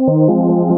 Música